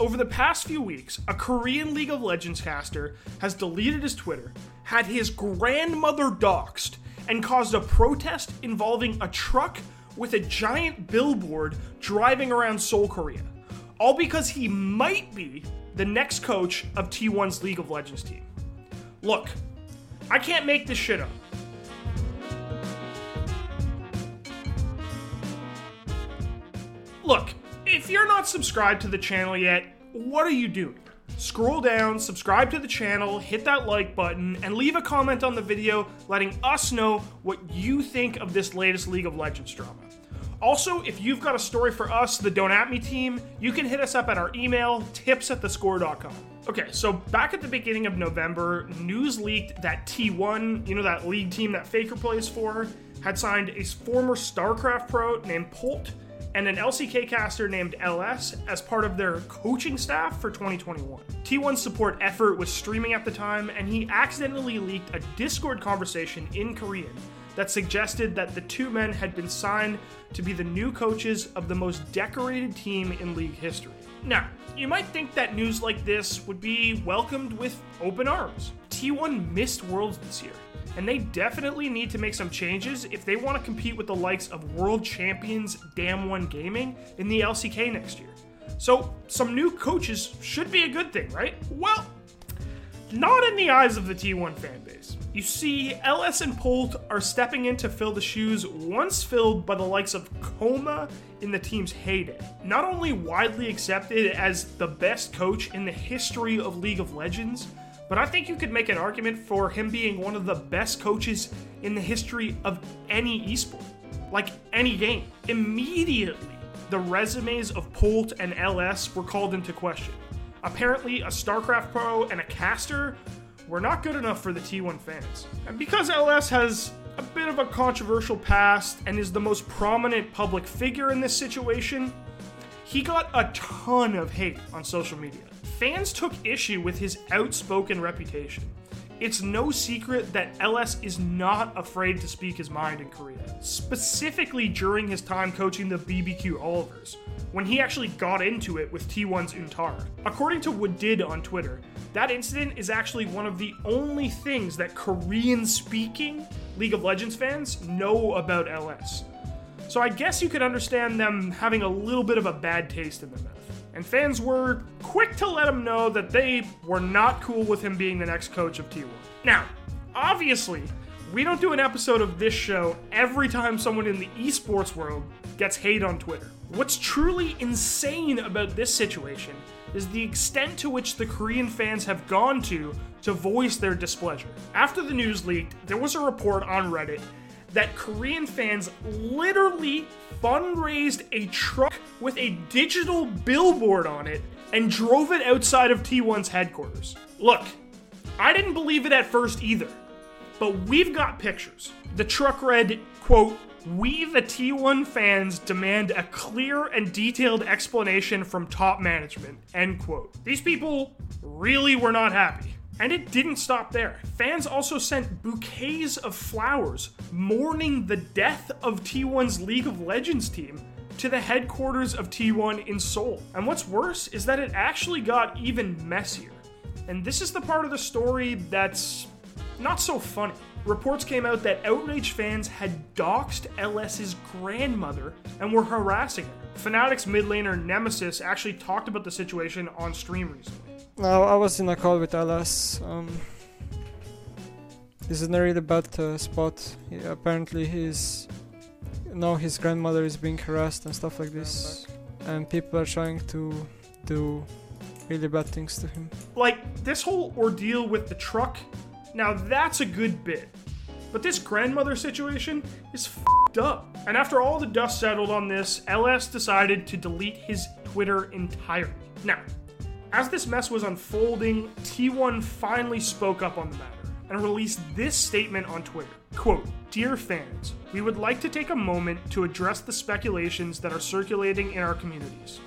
Over the past few weeks, a Korean League of Legends caster has deleted his Twitter, had his grandmother doxxed, and caused a protest involving a truck with a giant billboard driving around Seoul, Korea. All because he might be the next coach of T1's League of Legends team. Look, I can't make this shit up. Look, if you're not subscribed to the channel yet, what are you doing? Scroll down, subscribe to the channel, hit that like button, and leave a comment on the video letting us know what you think of this latest League of Legends drama. Also, if you've got a story for us, the Don't At Me team, you can hit us up at our email, tips at thescore.com. Okay, so back at the beginning of November, news leaked that T1, you know, that league team that Faker plays for, had signed a former StarCraft pro named Polt and an LCK caster named LS as part of their coaching staff for 2021. T1's support effort was streaming at the time, and he accidentally leaked a Discord conversation in Korean that suggested that the two men had been signed to be the new coaches of the most decorated team in league history. Now, you might think that news like this would be welcomed with open arms. T1 missed Worlds this year, and they definitely need to make some changes if they want to compete with the likes of world champions Damwon Gaming in the LCK next year. So, some new coaches should be a good thing, right? Well, not in the eyes of the T1 fanbase. You see, LS and Polt are stepping in to fill the shoes once filled by the likes of kkOma in the team's heyday. Not only widely accepted as the best coach in the history of League of Legends, but I think you could make an argument for him being one of the best coaches in the history of any esport, like any game. Immediately, the resumes of Polt and LS were called into question. Apparently, a StarCraft pro and a caster were not good enough for the T1 fans. And because LS has a bit of a controversial past and is the most prominent public figure in this situation, he got a ton of hate on social media. Fans took issue with his outspoken reputation. It's no secret that LS is not afraid to speak his mind in Korea, specifically during his time coaching the BBQ Olivers, when he actually got into it with T1's Untar. According to Woodid on Twitter, that incident is actually one of the only things that Korean speaking League of Legends fans know about LS. So I guess you could understand them having a little bit of a bad taste in their mouth. And fans were quick to let him know that they were not cool with him being the next coach of T1. Now, obviously, we don't do an episode of this show every time someone in the esports world gets hate on Twitter. What's truly insane about this situation is the extent to which the Korean fans have gone to to voice their displeasure. After the news leaked, there was a report on Reddit that Korean fans literally fundraised a truck with a digital billboard on it and drove it outside of T1's headquarters. Look, I didn't believe it at first either, but we've got pictures. The truck read, quote, we, the T1 fans, demand a clear and detailed explanation from top management. End quote. These people really were not happy. And it didn't stop there. Fans also sent bouquets of flowers mourning the death of T1's League of Legends team to the headquarters of T1 in Seoul. And what's worse is that it actually got even messier. And this is the part of the story that's not so funny. Reports came out that outraged fans had doxed LS's grandmother and were harassing her. Fnatic's mid laner Nemesis actually talked about the situation on stream recently. Now I was in a call with LS. Um, he's in a really bad uh, spot. He, apparently, he's now his grandmother is being harassed and stuff like this, and people are trying to do really bad things to him. Like, this whole ordeal with the truck, now that's a good bit. But this grandmother situation is fed up. And after all the dust settled on this, LS decided to delete his Twitter entirely. Now, as this mess was unfolding, T1 finally spoke up on the matter and released this statement on Twitter. Quote, Dear fans, we would like to take a moment to address the speculations that are circulating in our communities.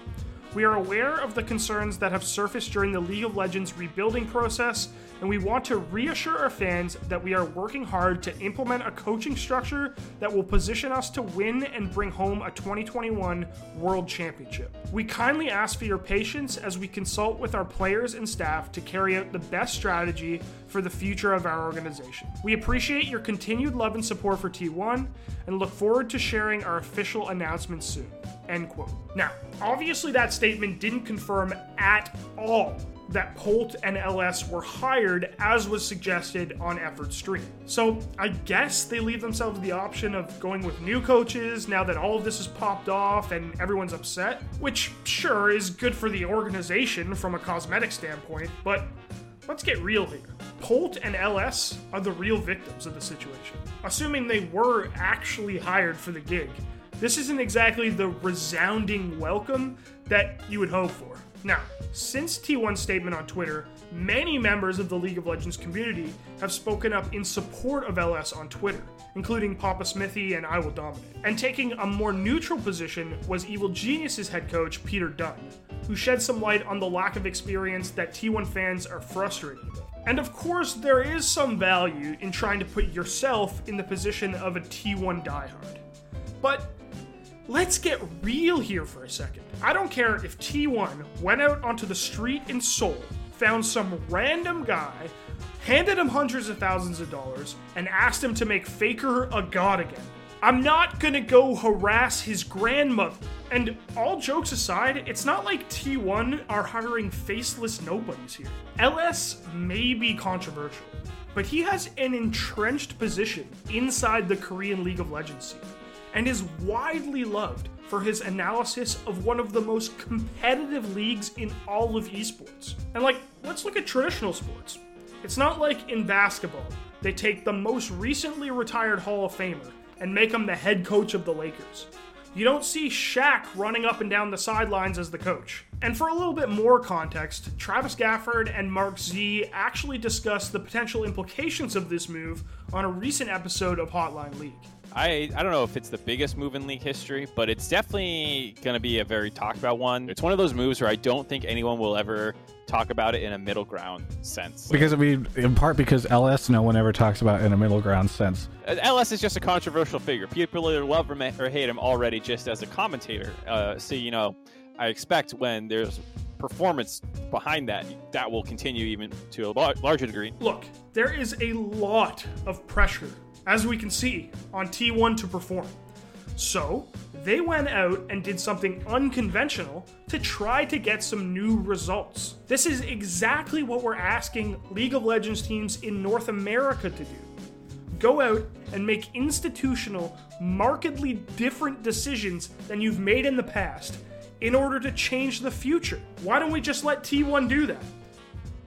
We are aware of the concerns that have surfaced during the League of Legends rebuilding process, and we want to reassure our fans that we are working hard to implement a coaching structure that will position us to win and bring home a 2021 World Championship. We kindly ask for your patience as we consult with our players and staff to carry out the best strategy for the future of our organization. We appreciate your continued love and support for T1 and look forward to sharing our official announcement soon. End quote. Now, obviously, that statement didn't confirm at all that Polt and LS were hired as was suggested on Effort Stream. So I guess they leave themselves the option of going with new coaches now that all of this has popped off and everyone's upset, which sure is good for the organization from a cosmetic standpoint, but let's get real here. Polt and LS are the real victims of the situation. Assuming they were actually hired for the gig, this isn't exactly the resounding welcome that you would hope for. Now, since T1's statement on Twitter, many members of the League of Legends community have spoken up in support of LS on Twitter, including Papa Smithy and I Will Dominate. And taking a more neutral position was Evil Geniuses head coach, Peter Dunn, who shed some light on the lack of experience that T1 fans are frustrated with. And of course, there is some value in trying to put yourself in the position of a T1 diehard. But let's get real here for a second. I don't care if T1 went out onto the street in Seoul, found some random guy, handed him hundreds of thousands of dollars, and asked him to make Faker a god again. I'm not gonna go harass his grandmother. And all jokes aside, it's not like T1 are hiring faceless nobodies here. LS may be controversial, but he has an entrenched position inside the Korean League of Legends scene and is widely loved for his analysis of one of the most competitive leagues in all of esports. And like, let's look at traditional sports. It's not like in basketball, they take the most recently retired Hall of Famer and make him the head coach of the Lakers. You don't see Shaq running up and down the sidelines as the coach. And for a little bit more context, Travis Gafford and Mark Z actually discussed the potential implications of this move on a recent episode of Hotline League. I, I don't know if it's the biggest move in league history, but it's definitely going to be a very talked about one. It's one of those moves where I don't think anyone will ever talk about it in a middle ground sense. Because I mean, in part because LS, no one ever talks about in a middle ground sense. Uh, LS is just a controversial figure. People either love him or hate him already just as a commentator. Uh, so, you know, I expect when there's performance behind that, that will continue even to a larger degree. Look, there is a lot of pressure as we can see, on T1 to perform. So, they went out and did something unconventional to try to get some new results. This is exactly what we're asking League of Legends teams in North America to do. Go out and make institutional, markedly different decisions than you've made in the past in order to change the future. Why don't we just let T1 do that?